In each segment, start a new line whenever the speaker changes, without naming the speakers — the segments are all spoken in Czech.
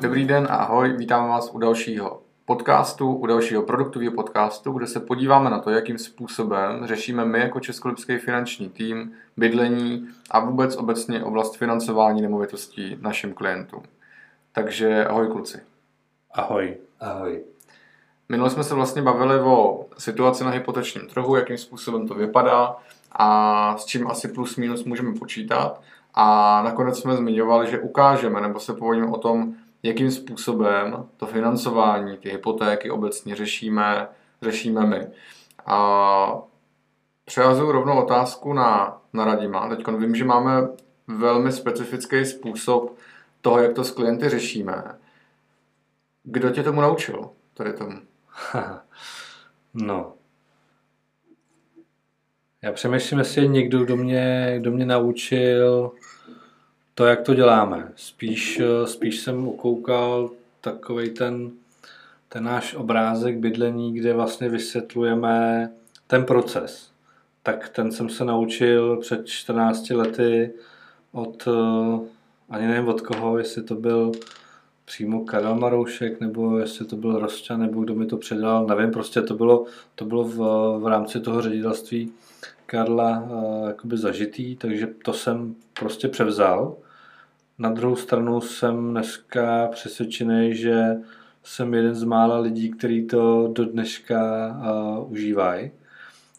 Dobrý den a ahoj, vítám vás u dalšího podcastu, u dalšího produktového podcastu, kde se podíváme na to, jakým způsobem řešíme my jako Českolipský finanční tým bydlení a vůbec obecně oblast financování nemovitostí našim klientům. Takže ahoj kluci.
Ahoj.
Ahoj.
Minule jsme se vlastně bavili o situaci na hypotečním trhu, jakým způsobem to vypadá a s čím asi plus minus můžeme počítat. A nakonec jsme zmiňovali, že ukážeme nebo se povodíme o tom, jakým způsobem to financování, ty hypotéky obecně řešíme, řešíme my. A přehazuju rovnou otázku na, na Radima. Teď vím, že máme velmi specifický způsob toho, jak to s klienty řešíme. Kdo tě tomu naučil, tady tomu?
no. Já přemýšlím, jestli je někdo, kdo mě, kdo mě naučil to, jak to děláme. Spíš, spíš jsem ukoukal takový ten, ten náš obrázek bydlení, kde vlastně vysvětlujeme ten proces. Tak ten jsem se naučil před 14 lety od, ani nevím od koho, jestli to byl přímo Karel Maroušek, nebo jestli to byl Rosťa, nebo kdo mi to předal, nevím, prostě to bylo, to bylo v, v rámci toho ředitelství Karla uh, jakoby zažitý, takže to jsem prostě převzal. Na druhou stranu jsem dneska přesvědčený, že jsem jeden z mála lidí, který to do dneška uh, užívají.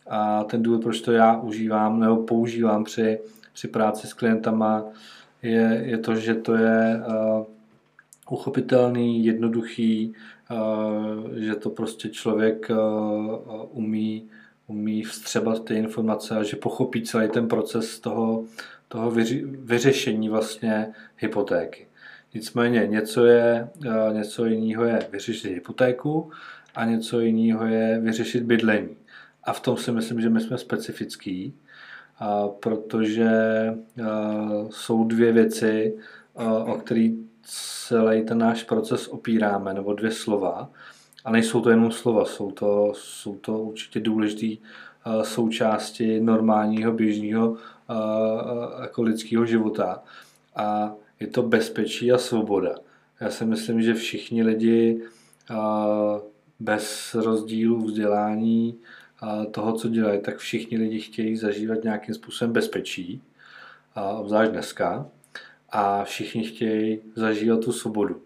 A ten důvod, proč to já užívám nebo používám při, při práci s klientama, je, je to, že to je uh, uchopitelný, jednoduchý, uh, že to prostě člověk uh, umí, umí vstřebat ty informace a že pochopí celý ten proces toho, toho vyři, vyřešení vlastně hypotéky. Nicméně něco, je, něco jiného je vyřešit hypotéku a něco jiného je vyřešit bydlení. A v tom si myslím, že my jsme specifický, protože jsou dvě věci, o které celý ten náš proces opíráme, nebo dvě slova. A nejsou to jenom slova, jsou to, jsou to určitě důležité součásti normálního, běžného jako lidského života. A je to bezpečí a svoboda. Já si myslím, že všichni lidi bez rozdílu vzdělání toho, co dělají, tak všichni lidi chtějí zažívat nějakým způsobem bezpečí, obzvlášť dneska, a všichni chtějí zažívat tu svobodu.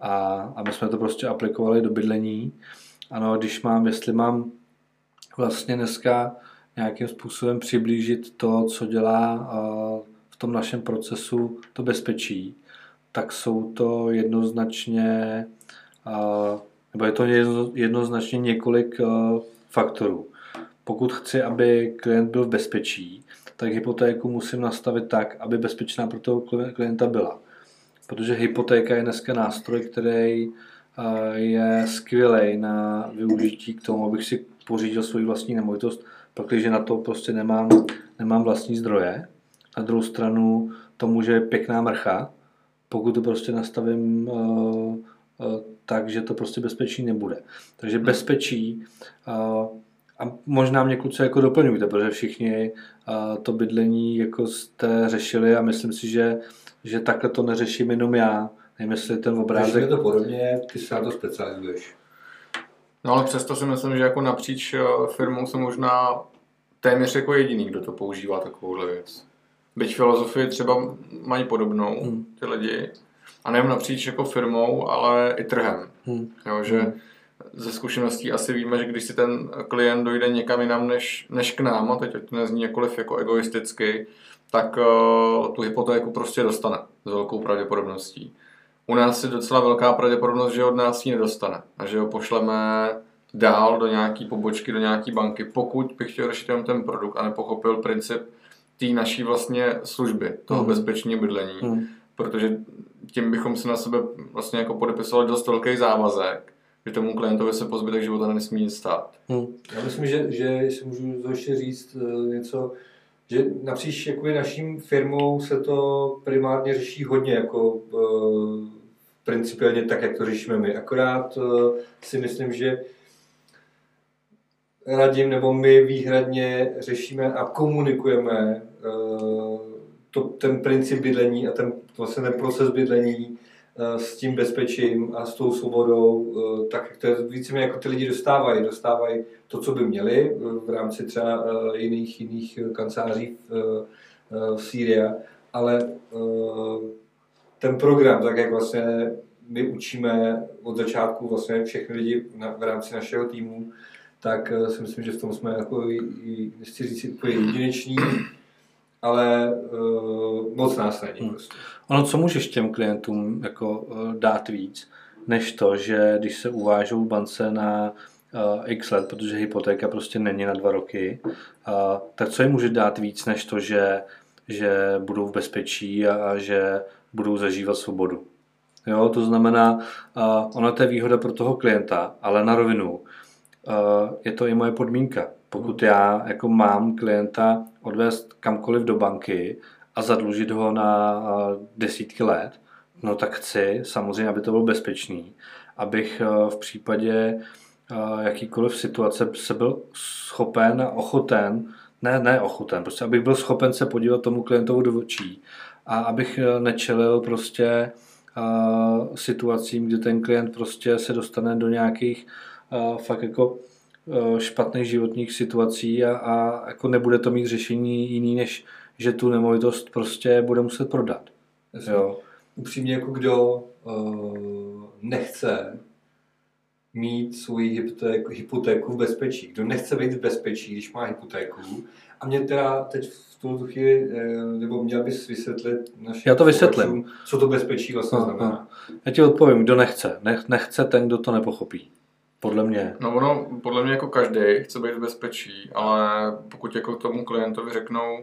A, a my jsme to prostě aplikovali do bydlení. Ano, když mám, jestli mám vlastně dneska nějakým způsobem přiblížit to, co dělá v tom našem procesu to bezpečí, tak jsou to jednoznačně, nebo je to jednoznačně několik faktorů. Pokud chci, aby klient byl v bezpečí, tak hypotéku musím nastavit tak, aby bezpečná pro toho klienta byla. Protože hypotéka je dneska nástroj, který je skvělý na využití k tomu, abych si pořídil svoji vlastní nemovitost, protože na to prostě nemám, nemám vlastní zdroje. Na druhou stranu to může pěkná mrcha, pokud to prostě nastavím uh, uh, tak, že to prostě bezpečí nebude. Takže hmm. bezpečí uh, a možná mě kluci jako doplňujte, protože všichni to bydlení jako jste řešili a myslím si, že, že takhle to neřeším jenom já. Nevím, jestli ten obrázek...
Řešíme to podobně, ty se na to specializuješ.
No ale přesto si myslím, že jako napříč eh, firmou jsem možná téměř jako jediný, kdo to používá takovouhle věc. Byť filozofii třeba mají podobnou hmm. ty lidi. A nejen napříč jako firmou, ale i trhem. Hmm. Jo, že hmm. ze zkušeností asi víme, že když si ten klient dojde někam jinam než, než k nám, a teď to nezní jakkoliv jako egoisticky, tak uh, tu hypotéku prostě dostane s velkou pravděpodobností u nás je docela velká pravděpodobnost, že od nás ji nedostane a že ho pošleme dál do nějaký pobočky, do nějaký banky, pokud bych chtěl řešit jenom ten produkt a nepochopil princip té naší vlastně služby, toho mm. bezpečného bydlení, mm. protože tím bychom si na sebe vlastně jako podepisovali dost velký závazek, že tomu klientovi se po zbytek života nesmí nic stát.
Mm. Já myslím, že, že si můžu to ještě říct uh, něco, že napříč jakoby naším firmou se to primárně řeší hodně jako uh, principiálně tak, jak to řešíme my. Akorát uh, si myslím, že radím, nebo my výhradně řešíme a komunikujeme uh, to, ten princip bydlení a ten, vlastně ten proces bydlení s tím bezpečím a s tou svobodou, tak to je víceméně jako ty lidi dostávají. Dostávají to, co by měli v rámci třeba jiných, jiných kanceláří v, v Sýrii, ale ten program, tak jak vlastně my učíme od začátku vlastně všechny lidi na, v rámci našeho týmu, tak eh, si myslím, že v tom jsme jako, nechci říct, úplně jedineční, ale uh, moc nás není. Hmm. Prostě.
Ono, co můžeš těm klientům jako uh, dát víc, než to, že když se uvážou v bance na uh, x let, protože hypotéka prostě není na dva roky, uh, tak co jim může dát víc, než to, že, že budou v bezpečí a, a že budou zažívat svobodu. Jo, to znamená, uh, ona to je výhoda pro toho klienta, ale na rovinu uh, je to i moje podmínka. Pokud já jako mám klienta odvést kamkoliv do banky a zadlužit ho na uh, desítky let, no tak chci samozřejmě, aby to bylo bezpečný, abych uh, v případě uh, jakýkoliv situace se byl schopen a ochoten, ne, ne ochoten, prostě abych byl schopen se podívat tomu klientovi do očí a abych nečelil prostě situacím, kdy ten klient prostě se dostane do nějakých fakt jako špatných životních situací a, a jako nebude to mít řešení jiný, než že tu nemovitost prostě bude muset prodat.
Jo. Upřímně jako kdo uh, nechce mít svou hypotéku, hypotéku v bezpečí. Kdo nechce být v bezpečí, když má hypotéku. A mě teda teď v tuto chvíli, eh, nebo měl bys vysvětlit našim
Já to vysvětlím.
Co to bezpečí vlastně no, znamená.
No. Já ti odpovím, kdo nechce. Nech, nechce ten, kdo to nepochopí. Podle mě.
No ono, podle mě jako každý chce být v bezpečí, ale pokud jako tomu klientovi řeknou,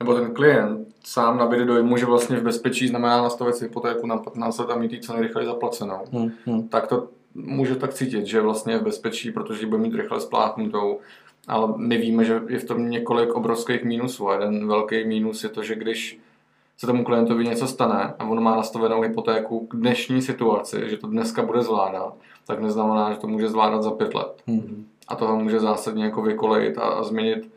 nebo ten klient sám nabíde dojmu, že vlastně v bezpečí znamená nastavit si hypotéku na 15 let a mít ji co nejrychleji zaplacenou, hmm, hmm. tak to může tak cítit, že vlastně je v bezpečí, protože bude mít rychle spláchnutou, ale my víme, že je v tom několik obrovských mínusů. A jeden velký mínus je to, že když se tomu klientovi něco stane a on má nastavenou hypotéku k dnešní situaci, že to dneska bude zvládat, tak neznamená, že to může zvládat za pět let. Mm-hmm. A toho může zásadně jako vykolejit a, a změnit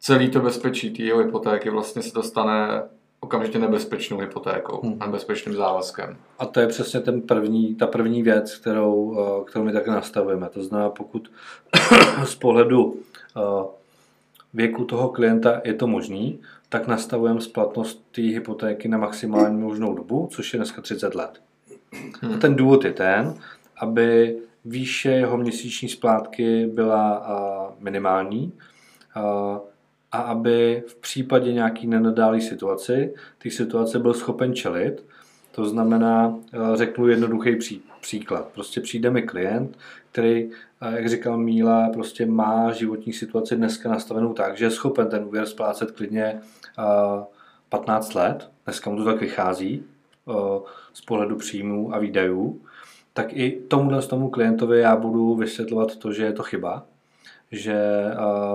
celý to bezpečí té jeho hypotéky. Vlastně se dostane okamžitě nebezpečnou hypotékou, hmm. nebezpečným závazkem.
A to je přesně ten první, ta první věc, kterou, eh, kterou my tak nastavujeme. To znamená, pokud z pohledu věku toho klienta je to možný, tak nastavujeme splatnost té hypotéky na maximální možnou dobu, což je dneska 30 let. A ten důvod je ten, aby výše jeho měsíční splátky byla eh, minimální, a aby v případě nějaký nenadálý situaci, ty situace byl schopen čelit. To znamená, eh, řeknu jednoduchý pří, příklad. Prostě přijde mi klient, který, eh, jak říkal Míla, prostě má životní situaci dneska nastavenou tak, že je schopen ten úvěr splácet klidně 15 eh, let. Dneska mu to tak vychází z pohledu příjmů a výdajů. Tak i tomuhle tomu klientovi já budu vysvětlovat to, že je to chyba, že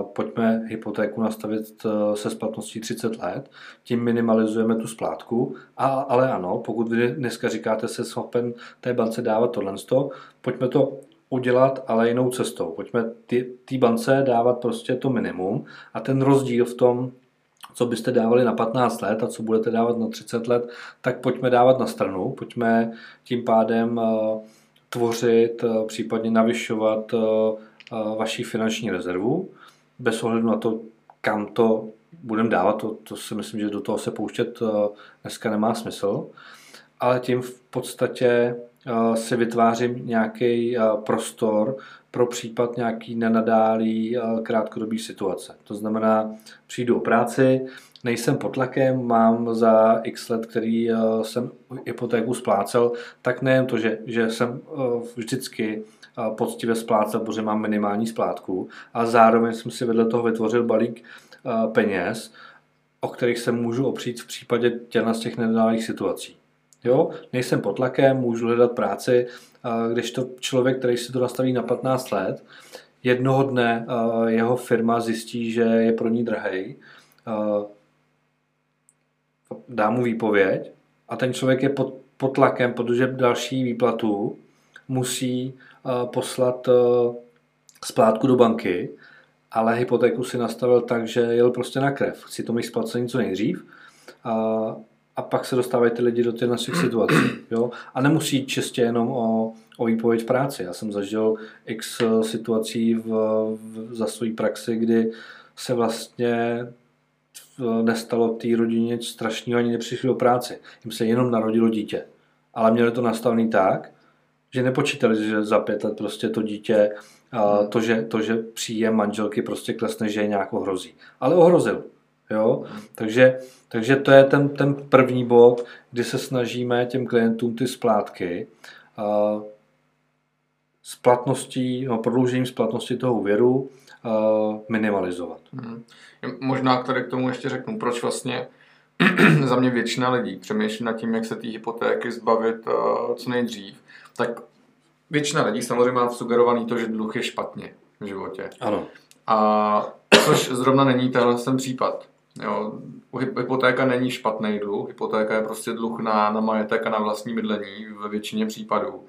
pojďme hypotéku nastavit e, se splatností 30 let, tím minimalizujeme tu splátku, a, ale ano, pokud vy dneska říkáte se schopen té bance dávat tohle, pojďme to udělat, ale jinou cestou. Pojďme té bance dávat prostě to minimum. A ten rozdíl v tom, co byste dávali na 15 let a co budete dávat na 30 let, tak pojďme dávat na stranu, pojďme tím pádem e, tvořit, e, případně navyšovat vaší finanční rezervu, bez ohledu na to, kam to budeme dávat, to, to si myslím, že do toho se pouštět eh, dneska nemá smysl, ale tím v podstatě eh, si vytvářím nějaký eh, prostor pro případ nějaký nenadálý krátkodobý situace. To znamená, přijdu o práci, nejsem pod tlakem, mám za x let, který jsem hypotéku splácel, tak nejen to, že, že jsem vždycky poctivě splácet, protože mám minimální splátku, a zároveň jsem si vedle toho vytvořil balík peněz, o kterých se můžu opřít v případě těchto z těch nedálých situací. Jo? Nejsem pod tlakem, můžu hledat práci, když to člověk, který si to nastaví na 15 let, jednoho dne jeho firma zjistí, že je pro ní drahej, dá mu výpověď a ten člověk je pod, pod tlakem, protože další výplatu musí poslat eh, splátku do banky, ale hypotéku si nastavil tak, že jel prostě na krev. Chci to mít splacený co nejdřív. A, a pak se dostávají ty lidi do těch našich situací. Jo? A nemusí jít čistě jenom o, o výpověď v práci. Já jsem zažil x situací v, v, za své praxi, kdy se vlastně nestalo té rodině nic strašného, ani nepřišli do práci. Jim se jenom narodilo dítě. Ale měli to nastavený tak, že nepočítali, že za pět let prostě to dítě, to, že, to, že příjem manželky prostě klesne, že je nějak ohrozí. Ale ohrozil. Jo? Takže, takže to je ten, ten první bod, kdy se snažíme těm klientům ty splátky uh, splatností, no, prodloužením splatnosti toho úvěru uh, minimalizovat. Hmm.
Možná tady k tomu ještě řeknu, proč vlastně za mě většina lidí přemýšlí nad tím, jak se té hypotéky zbavit uh, co nejdřív, tak většina lidí samozřejmě má sugerovaný to, že dluh je špatně v životě.
Ano.
A což zrovna není tenhle ten případ. Jo, hypotéka není špatný dluh, hypotéka je prostě dluh na, na majetek a na vlastní bydlení ve většině případů.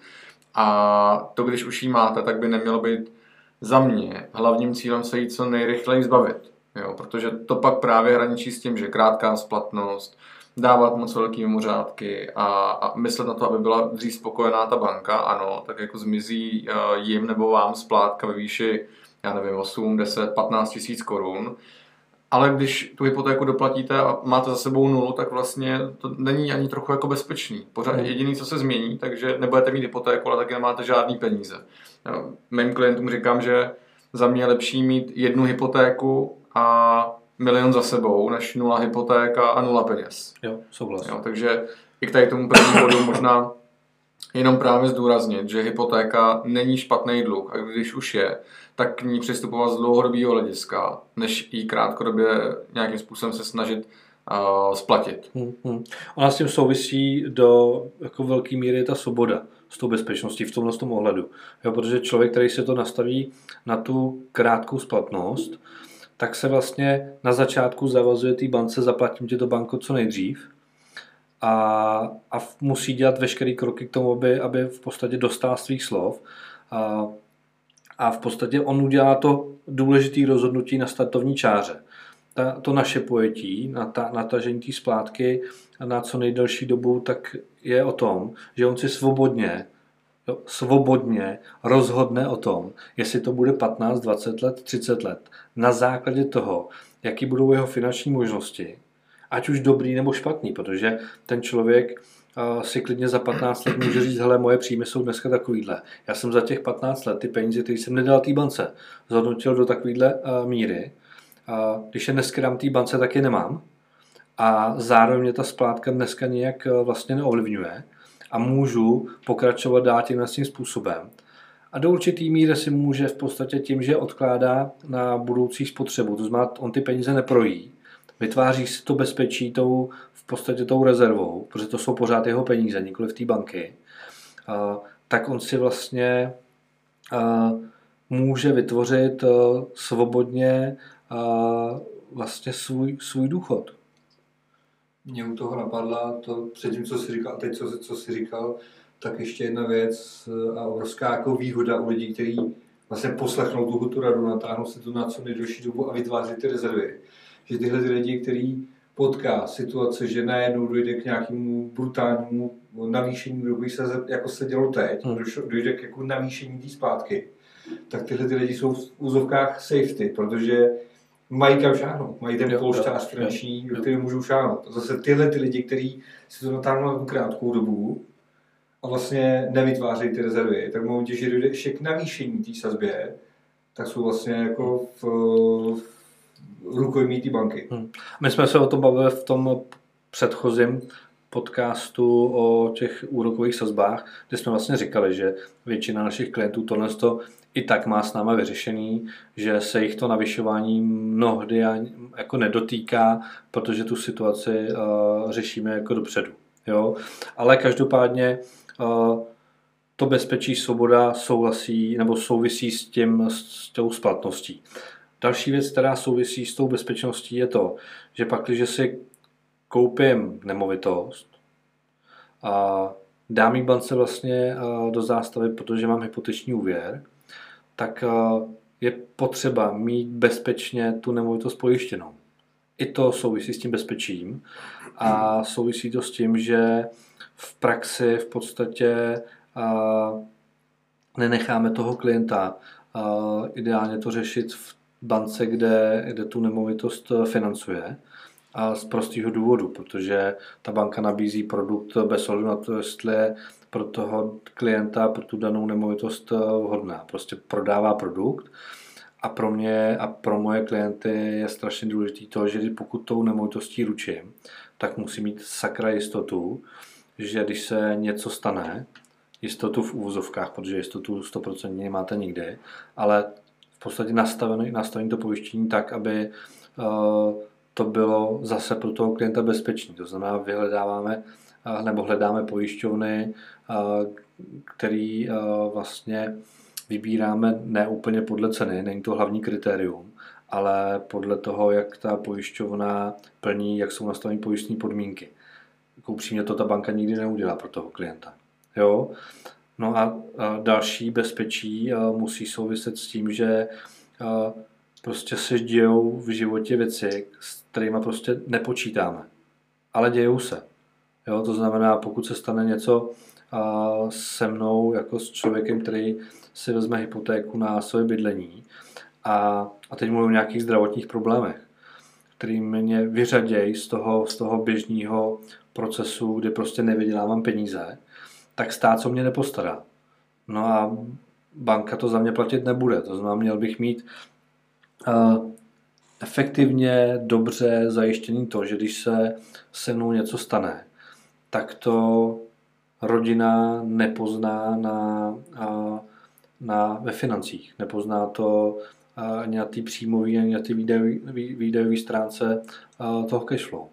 A to, když už ji máte, tak by nemělo být za mě hlavním cílem se jí co nejrychleji zbavit. Jo, protože to pak právě hraničí s tím, že krátká splatnost, dávat moc velký mimořádky a, a myslet na to, aby byla dřív spokojená ta banka, ano, tak jako zmizí uh, jim nebo vám splátka ve výši, já nevím, 8, 10, 15 tisíc korun, ale když tu hypotéku doplatíte a máte za sebou nulu, tak vlastně to není ani trochu jako bezpečný. Pořád hmm. jediný, co se změní, takže nebudete mít hypotéku, ale taky nemáte žádný peníze. Mým klientům říkám, že za mě je lepší mít jednu hypotéku a milion za sebou, než nula hypotéka a nula peněz.
Jo, souhlas. Jo,
takže i k tady tomu první bodu možná jenom právě zdůraznit, že hypotéka není špatný dluh a když už je, tak k ní přistupovat z dlouhodobého hlediska, než ji krátkodobě nějakým způsobem se snažit uh, splatit.
Hmm, hmm. Ona s tím souvisí do jako velké míry ta svoboda s tou bezpečností v tomhle tom ohledu. Jo, protože člověk, který se to nastaví na tu krátkou splatnost, tak se vlastně na začátku zavazuje té bance, zaplatím ti to banko co nejdřív a, a musí dělat veškeré kroky k tomu, aby, aby v podstatě dostal svých slov. A, a v podstatě on udělá to důležité rozhodnutí na startovní čáře. Ta, to naše pojetí, na ta, natažení té splátky na co nejdelší dobu, tak je o tom, že on si svobodně svobodně rozhodne o tom, jestli to bude 15, 20 let, 30 let, na základě toho, jaký budou jeho finanční možnosti, ať už dobrý nebo špatný, protože ten člověk si klidně za 15 let může říct, hele, moje příjmy jsou dneska takovýhle. Já jsem za těch 15 let ty peníze, které jsem nedal té bance, zhodnotil do takovýhle míry. Když je dneska dám té bance, tak je nemám. A zároveň mě ta splátka dneska nějak uh, vlastně neovlivňuje a můžu pokračovat dál tím způsobem. A do určitý míry si může v podstatě tím, že odkládá na budoucí spotřebu, to znamená, on ty peníze neprojí, vytváří si to bezpečí tou, v podstatě tou rezervou, protože to jsou pořád jeho peníze, nikoli v té banky, a, tak on si vlastně a, může vytvořit svobodně vlastně svůj, svůj důchod
mě u toho napadla to předtím, co jsi říkal, teď co, co jsi říkal, tak ještě jedna věc a obrovská jako výhoda u lidí, kteří vlastně poslechnou tu, tu radu, natáhnou si to na co nejdelší dobu a vytváří ty rezervy. Že tyhle ty lidi, kteří potká situace, že najednou dojde k nějakému brutálnímu navýšení, kdo se, jako se dělo teď, hmm. dojde k jako navýšení té zpátky, tak tyhle ty lidi jsou v úzovkách safety, protože mají kam šáhnout, mají ten polštář finanční, do kterého můžou šáhnout. A zase tyhle ty lidi, kteří si to natáhnou na krátkou dobu a vlastně nevytvářejí ty rezervy, tak v momentě, že dojde ještě k navýšení té sazbě, tak jsou vlastně jako v, v rukojmí té banky. Hmm.
My jsme se o tom bavili v tom předchozím podcastu o těch úrokových sazbách, kde jsme vlastně říkali, že většina našich klientů tohle to i tak má s náma vyřešený, že se jich to navyšování mnohdy jako nedotýká, protože tu situaci uh, řešíme jako dopředu. Jo? Ale každopádně uh, to bezpečí svoboda souhlasí nebo souvisí s, tím, s tou splatností. Další věc, která souvisí s tou bezpečností, je to, že pak, když si koupím nemovitost a dám ji bance vlastně do zástavy, protože mám hypoteční úvěr, tak je potřeba mít bezpečně tu nemovitost pojištěnou. I to souvisí s tím bezpečím a souvisí to s tím, že v praxi v podstatě nenecháme toho klienta ideálně to řešit v bance, kde, kde tu nemovitost financuje. A z prostého důvodu, protože ta banka nabízí produkt bez ohledu na to, jestli je pro toho klienta, pro tu danou nemovitost vhodná. Prostě prodává produkt a pro mě a pro moje klienty je strašně důležité to, že pokud tou nemovitostí ručím, tak musí mít sakra jistotu, že když se něco stane, jistotu v úvozovkách, protože jistotu 100% nemáte nikdy, ale v podstatě nastavený, nastavený to pojištění tak, aby uh, to bylo zase pro toho klienta bezpečný. To znamená, vyhledáváme uh, nebo hledáme pojišťovny, uh, který vlastně vybíráme ne úplně podle ceny, není to hlavní kritérium, ale podle toho, jak ta pojišťovna plní, jak jsou nastaveny pojistní podmínky. Jako upřímně to ta banka nikdy neudělá pro toho klienta. Jo? No a, další bezpečí musí souviset s tím, že prostě se dějou v životě věci, s kterými prostě nepočítáme. Ale dějou se. Jo? To znamená, pokud se stane něco a, se mnou, jako s člověkem, který si vezme hypotéku na své bydlení a, a teď mluvím o nějakých zdravotních problémech, který mě vyřadějí z toho, z toho běžného procesu, kdy prostě nevydělávám peníze, tak stát co mě nepostará. No a banka to za mě platit nebude. To znamená, měl bych mít efektivně, dobře zajištěný to, že když se se mnou něco stane, tak to rodina nepozná na, na, ve financích. Nepozná to ani na té příjmové, ani na té výdajové stránce toho cashflow.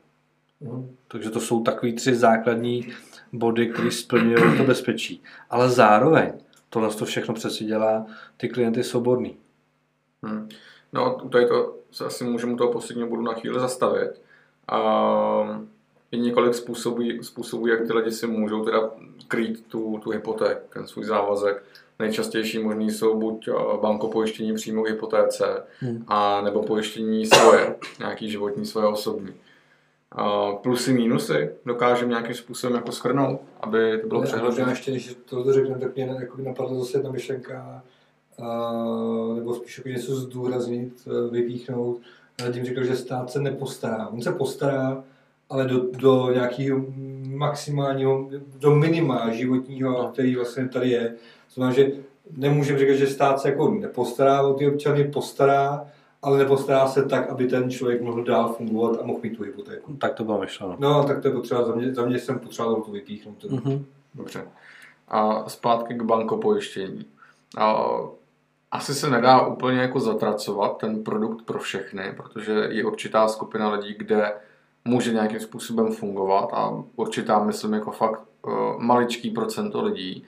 Mm. Takže to jsou takový tři základní body, které splňují to bezpečí. Ale zároveň tohle to všechno přeci dělá ty klienty svobodný.
Hmm. No, tady to se asi můžeme toho posledního bodu na chvíli zastavit. A je několik způsobů, způsobů, jak ty lidi si můžou teda krýt tu, tu hypoték, ten svůj závazek. Nejčastější možný jsou buď bankopojištění přímo k hypotéce, hmm. a nebo pojištění svoje, nějaký životní, svoje osobní plusy, mínusy dokážeme nějakým způsobem jako schrnout, aby to bylo přehledné.
Ještě, než to řekneme, tak mě jako napadla zase jedna myšlenka, a, nebo spíš jako něco zdůraznit, e, vypíchnout. Tím řekl, že stát se nepostará. On se postará, ale do, do nějakého maximálního, do minima životního, no. který vlastně tady je. Znamená, že nemůžeme říkat, že stát se jako nepostará o ty občany, postará, ale nepostará se tak, aby ten člověk mohl dál fungovat a mohl mít tu hypotéku.
Tak to bylo myšleno.
No, tak to je potřeba, za mě, za mě jsem potřeboval to vypíchnout.
Mm-hmm. Dobře. A zpátky k bankopojištění. A asi se nedá úplně jako zatracovat ten produkt pro všechny, protože je určitá skupina lidí, kde může nějakým způsobem fungovat a určitá, myslím, jako fakt uh, maličký procento lidí,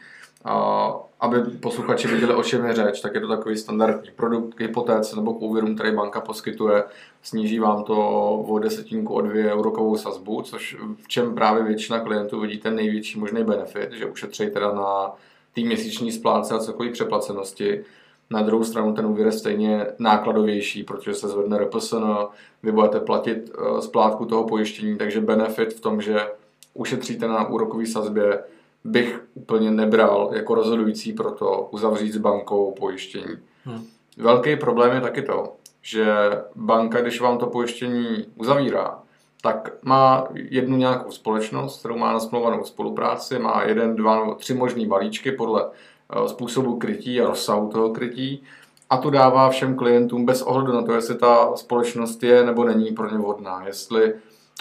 aby posluchači viděli, o čem je řeč, tak je to takový standardní produkt k hypotéce nebo k úvěrům, který banka poskytuje. Sníží vám to o desetinku o dvě úrokovou sazbu, což v čem právě většina klientů vidí ten největší možný benefit, že ušetří teda na té měsíční splátce a cokoliv přeplacenosti. Na druhou stranu ten úvěr je stejně nákladovější, protože se zvedne RPSN, vy budete platit eh, splátku toho pojištění, takže benefit v tom, že ušetříte na úrokové sazbě, bych úplně nebral jako rozhodující pro to uzavřít s bankou pojištění. Hmm. Velký problém je taky to, že banka, když vám to pojištění uzavírá, tak má jednu nějakou společnost, kterou má nasmluvanou spolupráci, má jeden, dva nebo tři možný balíčky podle způsobu krytí a rozsahu toho krytí a tu dává všem klientům bez ohledu na to, jestli ta společnost je nebo není pro ně vhodná, jestli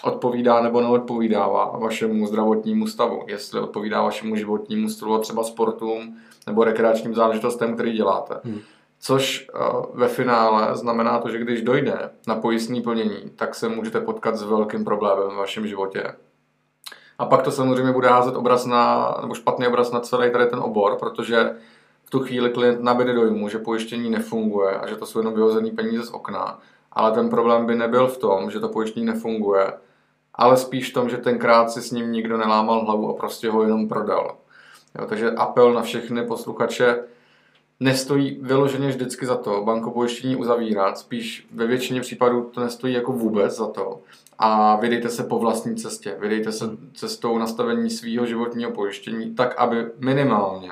odpovídá nebo neodpovídá vašemu zdravotnímu stavu, jestli odpovídá vašemu životnímu stylu a třeba sportům nebo rekreačním záležitostem, který děláte. Hmm. Což eh, ve finále znamená to, že když dojde na pojistní plnění, tak se můžete potkat s velkým problémem v vašem životě. A pak to samozřejmě bude házet obraz na, nebo špatný obraz na celý tady ten obor, protože v tu chvíli klient nabide dojmu, že pojištění nefunguje a že to jsou jenom vyhozené peníze z okna. Ale ten problém by nebyl v tom, že to pojištění nefunguje, ale spíš v tom, že tenkrát si s ním nikdo nelámal hlavu a prostě ho jenom prodal. Jo, takže apel na všechny posluchače, nestojí vyloženě vždycky za to bankopojištění uzavírat, spíš ve většině případů to nestojí jako vůbec za to. A vydejte se po vlastní cestě, vydejte se cestou nastavení svého životního pojištění tak, aby minimálně,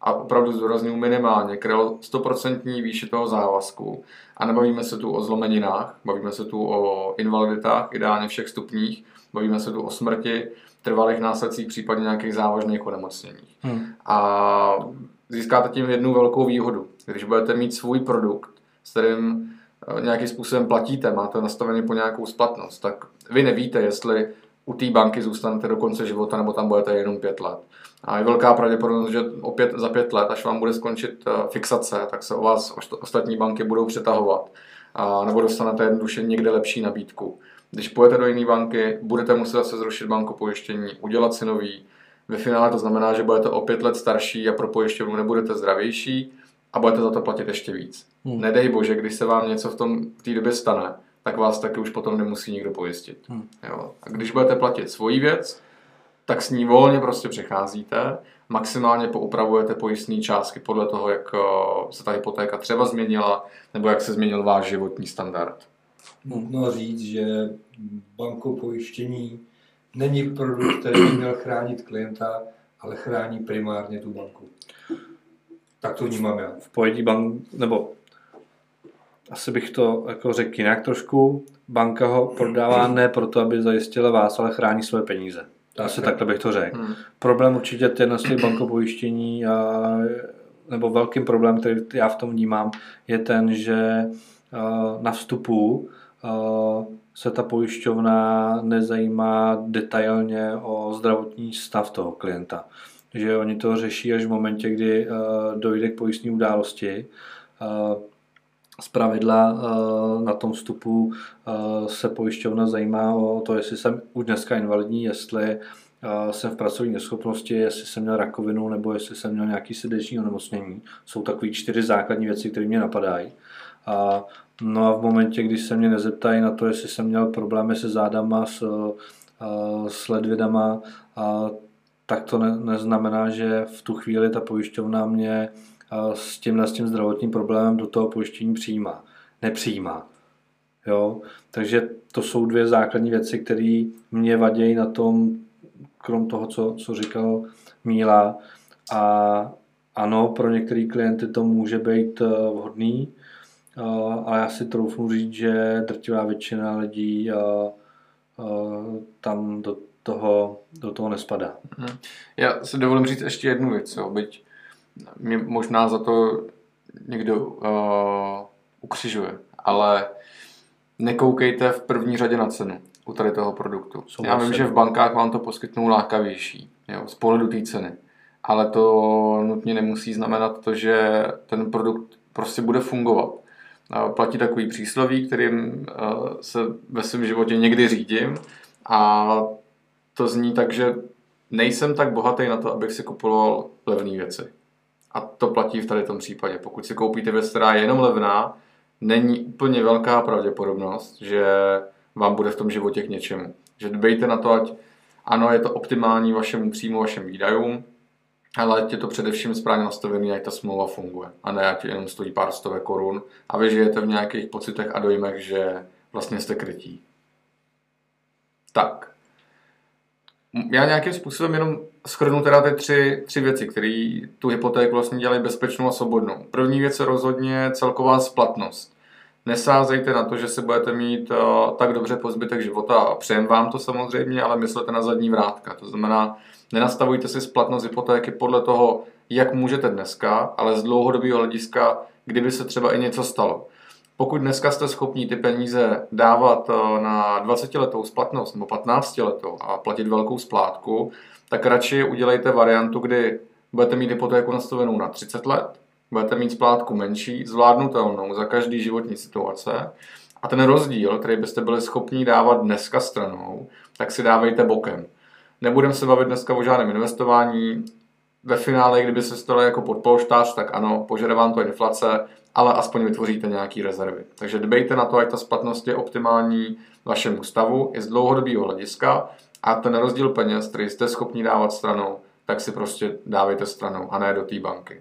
a opravdu zdůraznuju minimálně, kryl 100% výši toho závazku. A nebavíme se tu o zlomeninách, bavíme se tu o invaliditách, ideálně všech stupních, bavíme se tu o smrti, trvalých následcích, případně nějakých závažných onemocněních. Hmm. A získáte tím jednu velkou výhodu. Když budete mít svůj produkt, s kterým eh, nějakým způsobem platíte, máte nastavený po nějakou splatnost, tak vy nevíte, jestli u té banky zůstanete do konce života, nebo tam budete jenom pět let. A je velká pravděpodobnost, že opět za pět let, až vám bude skončit eh, fixace, tak se o vás ostatní banky budou přetahovat. A, nebo dostanete jednoduše někde lepší nabídku. Když půjdete do jiné banky, budete muset zase zrušit banko pojištění, udělat si nový, ve finále to znamená, že budete o pět let starší a pro pojišťovnu nebudete zdravější a budete za to platit ještě víc. Hmm. Nedej bože, když se vám něco v tom v té době stane, tak vás taky už potom nemusí nikdo pojistit. Hmm. Jo. A když budete platit svoji věc, tak s ní volně prostě přecházíte, maximálně poupravujete pojistné částky podle toho, jak eh, se ta hypotéka třeba změnila, nebo jak se změnil váš životní standard.
Nutno říct, že banko pojištění není produkt, který by měl chránit klienta, ale chrání primárně tu banku. Tak to vnímám já.
V pojetí bank, nebo asi bych to jako řekl jinak trošku, banka ho prodává ne proto, aby zajistila vás, ale chrání své peníze. Tak, asi takhle bych to řekl. Hmm. Problém určitě ten z bankopojištění a, nebo velkým problém, který já v tom vnímám, je ten, že na vstupu se ta pojišťovna nezajímá detailně o zdravotní stav toho klienta. Že oni to řeší až v momentě, kdy dojde k pojistné události. Z pravidla na tom vstupu se pojišťovna zajímá o to, jestli jsem už dneska invalidní, jestli jsem v pracovní neschopnosti, jestli jsem měl rakovinu nebo jestli jsem měl nějaký srdeční onemocnění. Jsou takové čtyři základní věci, které mě napadají. A, no a v momentě, když se mě nezeptají na to, jestli jsem měl problémy se zádama, s, a, s ledvidama, a, tak to ne, neznamená, že v tu chvíli ta pojišťovna mě a, s tímhle s tím zdravotním problémem do toho pojištění přijímá. Nepřijímá. Jo? Takže to jsou dvě základní věci, které mě vadějí na tom, krom toho, co, co říkal Míla. A ano, pro některé klienty to může být eh, vhodný, ale já si troufnu říct, že drtivá většina lidí tam do toho, do toho nespadá.
Mhm. Já si dovolím říct ještě jednu věc, jo, byť mě možná za to někdo uh, ukřižuje, ale nekoukejte v první řadě na cenu u tady toho produktu. Já vím, že v bankách vám to poskytnou lákavější, jo, z pohledu té ceny, ale to nutně nemusí znamenat to, že ten produkt prostě bude fungovat platí takový přísloví, kterým eh, se ve svém životě někdy řídím a to zní tak, že nejsem tak bohatý na to, abych si kupoval levné věci. A to platí v tady tom případě. Pokud si koupíte věc, která je jenom levná, není úplně velká pravděpodobnost, že vám bude v tom životě k něčemu. Že dbejte na to, ať ano, je to optimální vašemu příjmu, vašim výdajům, ale ať je to především správně nastavený, jak ta smlouva funguje. A ne, ať jenom stojí pár stovek korun a vy žijete v nějakých pocitech a dojmech, že vlastně jste krytí. Tak. Já nějakým způsobem jenom schrnu teda ty tři, tři věci, které tu hypotéku vlastně dělají bezpečnou a svobodnou. První věc je rozhodně celková splatnost. Nesázejte na to, že se budete mít uh, tak dobře po zbytek života a přejem vám to samozřejmě, ale myslete na zadní vrátka. To znamená, Nenastavujte si splatnost hypotéky podle toho, jak můžete dneska, ale z dlouhodobého hlediska, kdyby se třeba i něco stalo. Pokud dneska jste schopni ty peníze dávat eh, na 20 letou splatnost nebo 15 letou a platit velkou splátku, tak radši udělejte variantu, kdy budete mít hypotéku nastavenou na 30 let, budete mít splátku menší, zvládnutelnou za každý životní situace a ten rozdíl, který byste byli schopni dávat dneska stranou, tak si dávejte bokem. Nebudeme se bavit dneska o žádném investování. Ve finále, kdyby se stalo jako podpolštář, tak ano, požere vám to inflace, ale aspoň vytvoříte nějaký rezervy. Takže dbejte na to, ať ta splatnost je optimální vašemu stavu i z dlouhodobého hlediska a ten rozdíl peněz, který jste schopni dávat stranou, tak si prostě dávejte stranou a ne do té banky.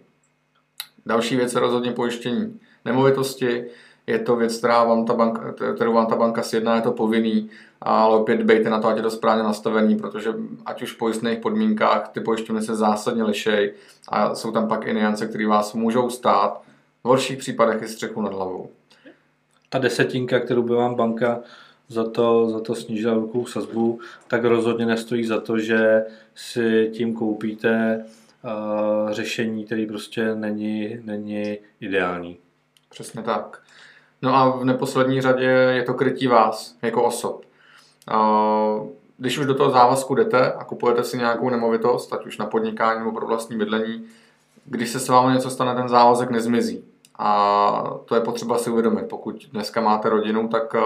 Další věc je rozhodně pojištění nemovitosti. Je to věc, která vám ta banka, kterou vám ta banka sjedná, je to povinný, ale opět bejte na to, ať je to správně nastavený, protože ať už v pojistných podmínkách ty pojišťovny se zásadně lišej a jsou tam pak i niance, které vás můžou stát v horších případech i střechu nad hlavou.
Ta desetinka, kterou by vám banka za to, za to snížila rukou sazbu, tak rozhodně nestojí za to, že si tím koupíte řešení, který prostě není, není ideální.
Přesně tak. No a v neposlední řadě je to krytí vás jako osob. Když už do toho závazku jdete a kupujete si nějakou nemovitost, ať už na podnikání nebo pro vlastní bydlení, když se s vámi něco stane, ten závazek nezmizí. A to je potřeba si uvědomit. Pokud dneska máte rodinu, tak eh,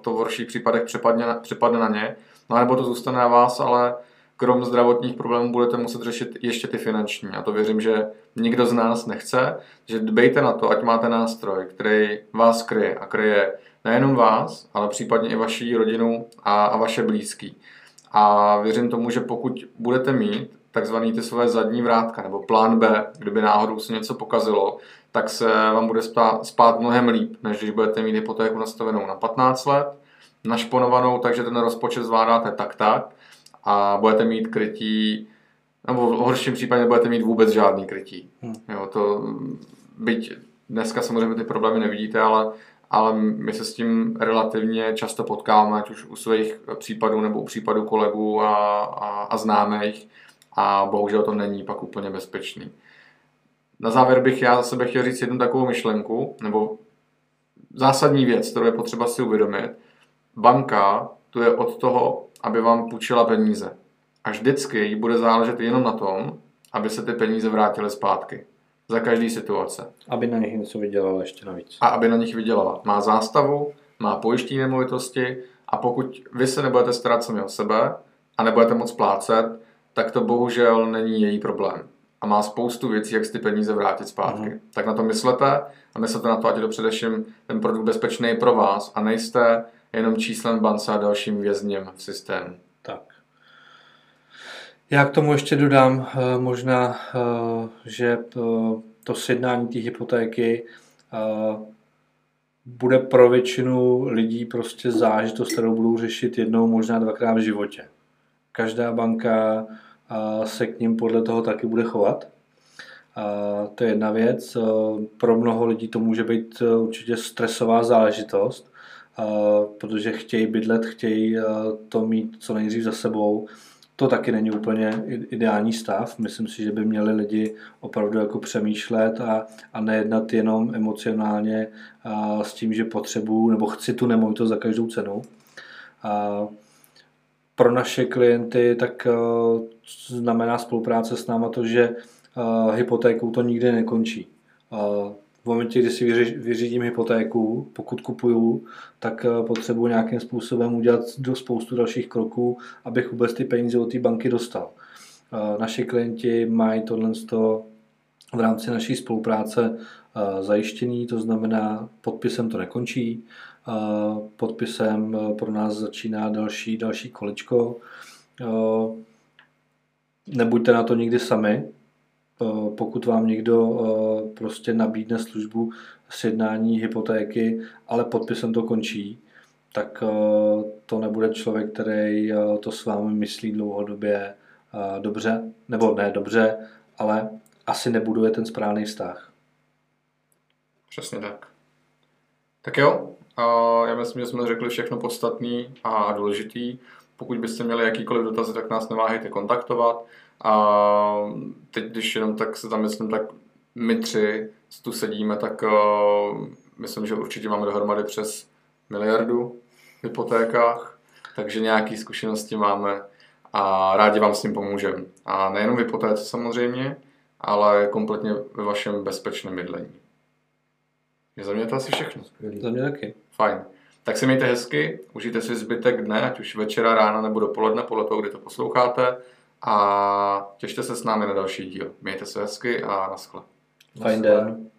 to v horších případech přepadne, přepadne na ně. No nebo to zůstane na vás, ale krom zdravotních problémů budete muset řešit ještě ty finanční. A to věřím, že nikdo z nás nechce. Že dbejte na to, ať máte nástroj, který vás kryje a kryje nejenom vás, ale případně i vaši rodinu a, a vaše blízký. A věřím tomu, že pokud budete mít takzvaný ty své zadní vrátka nebo plán B, kdyby náhodou se něco pokazilo, tak se vám bude spát, spát mnohem líp, než když budete mít hypotéku nastavenou na 15 let, našponovanou, takže ten rozpočet zvládáte tak tak a budete mít krytí, nebo v horším případě budete mít vůbec žádný krytí. Hmm. Jo, to, byť dneska samozřejmě ty problémy nevidíte, ale, ale my se s tím relativně často potkáváme, ať už u svých případů nebo u případů kolegů a, a, a známých a bohužel to není pak úplně bezpečný. Na závěr bych já za sebe chtěl říct jednu takovou myšlenku, nebo zásadní věc, kterou je potřeba si uvědomit. Banka tu je od toho, aby vám půjčila peníze. A vždycky jí bude záležet jenom na tom, aby se ty peníze vrátily zpátky. Za každý situace.
Aby na nich něco vydělala ještě navíc.
A aby na nich vydělala. Má zástavu, má pojištění nemovitosti a pokud vy se nebudete starat sami o sebe a nebudete moc plácet, tak to bohužel není její problém a má spoustu věcí, jak si ty peníze vrátit zpátky. Mm. Tak na to myslete a myslete na to, ať je to především ten produkt bezpečný pro vás a nejste jenom číslem bance a dalším vězněm v systému.
Tak. Já k tomu ještě dodám eh, možná, eh, že to sjednání té hypotéky eh, bude pro většinu lidí prostě zážitost, kterou budou řešit jednou, možná dvakrát v životě. Každá banka se k ním podle toho taky bude chovat. To je jedna věc. Pro mnoho lidí to může být určitě stresová záležitost, protože chtějí bydlet, chtějí to mít co nejdřív za sebou. To taky není úplně ideální stav. Myslím si, že by měli lidi opravdu jako přemýšlet a, a nejednat jenom emocionálně a s tím, že potřebuju nebo chci tu nemovitost za každou cenu. A pro naše klienty tak znamená spolupráce s náma to, že hypotékou to nikdy nekončí. V momentě, kdy si vyřídím hypotéku, pokud kupuju, tak potřebuji nějakým způsobem udělat do spoustu dalších kroků, abych vůbec ty peníze od té banky dostal. Naši klienti mají tohle v rámci naší spolupráce zajištěný, to znamená, podpisem to nekončí, podpisem pro nás začíná další, další kolečko. Nebuďte na to nikdy sami, pokud vám někdo prostě nabídne službu sjednání hypotéky, ale podpisem to končí, tak to nebude člověk, který to s vámi myslí dlouhodobě dobře, nebo ne dobře, ale asi nebuduje ten správný vztah.
Přesně tak. Tak jo, já myslím, že jsme řekli všechno podstatný a důležitý. Pokud byste měli jakýkoliv dotazy, tak nás neváhejte kontaktovat. A teď, když jenom tak se tam myslím, tak my tři tu sedíme, tak uh, myslím, že určitě máme dohromady přes miliardu v hypotékách, takže nějaké zkušenosti máme a rádi vám s tím pomůžeme. A nejenom v hypotéce samozřejmě, ale kompletně ve vašem bezpečném bydlení. Je za mě to asi všechno.
Za mě taky.
Fajn. Tak si mějte hezky, užijte si zbytek dne, ať už večera, rána nebo dopoledne, podle toho, kdy to posloucháte. A těšte se s námi na další díl. Mějte se hezky a naschle.
Fajn den.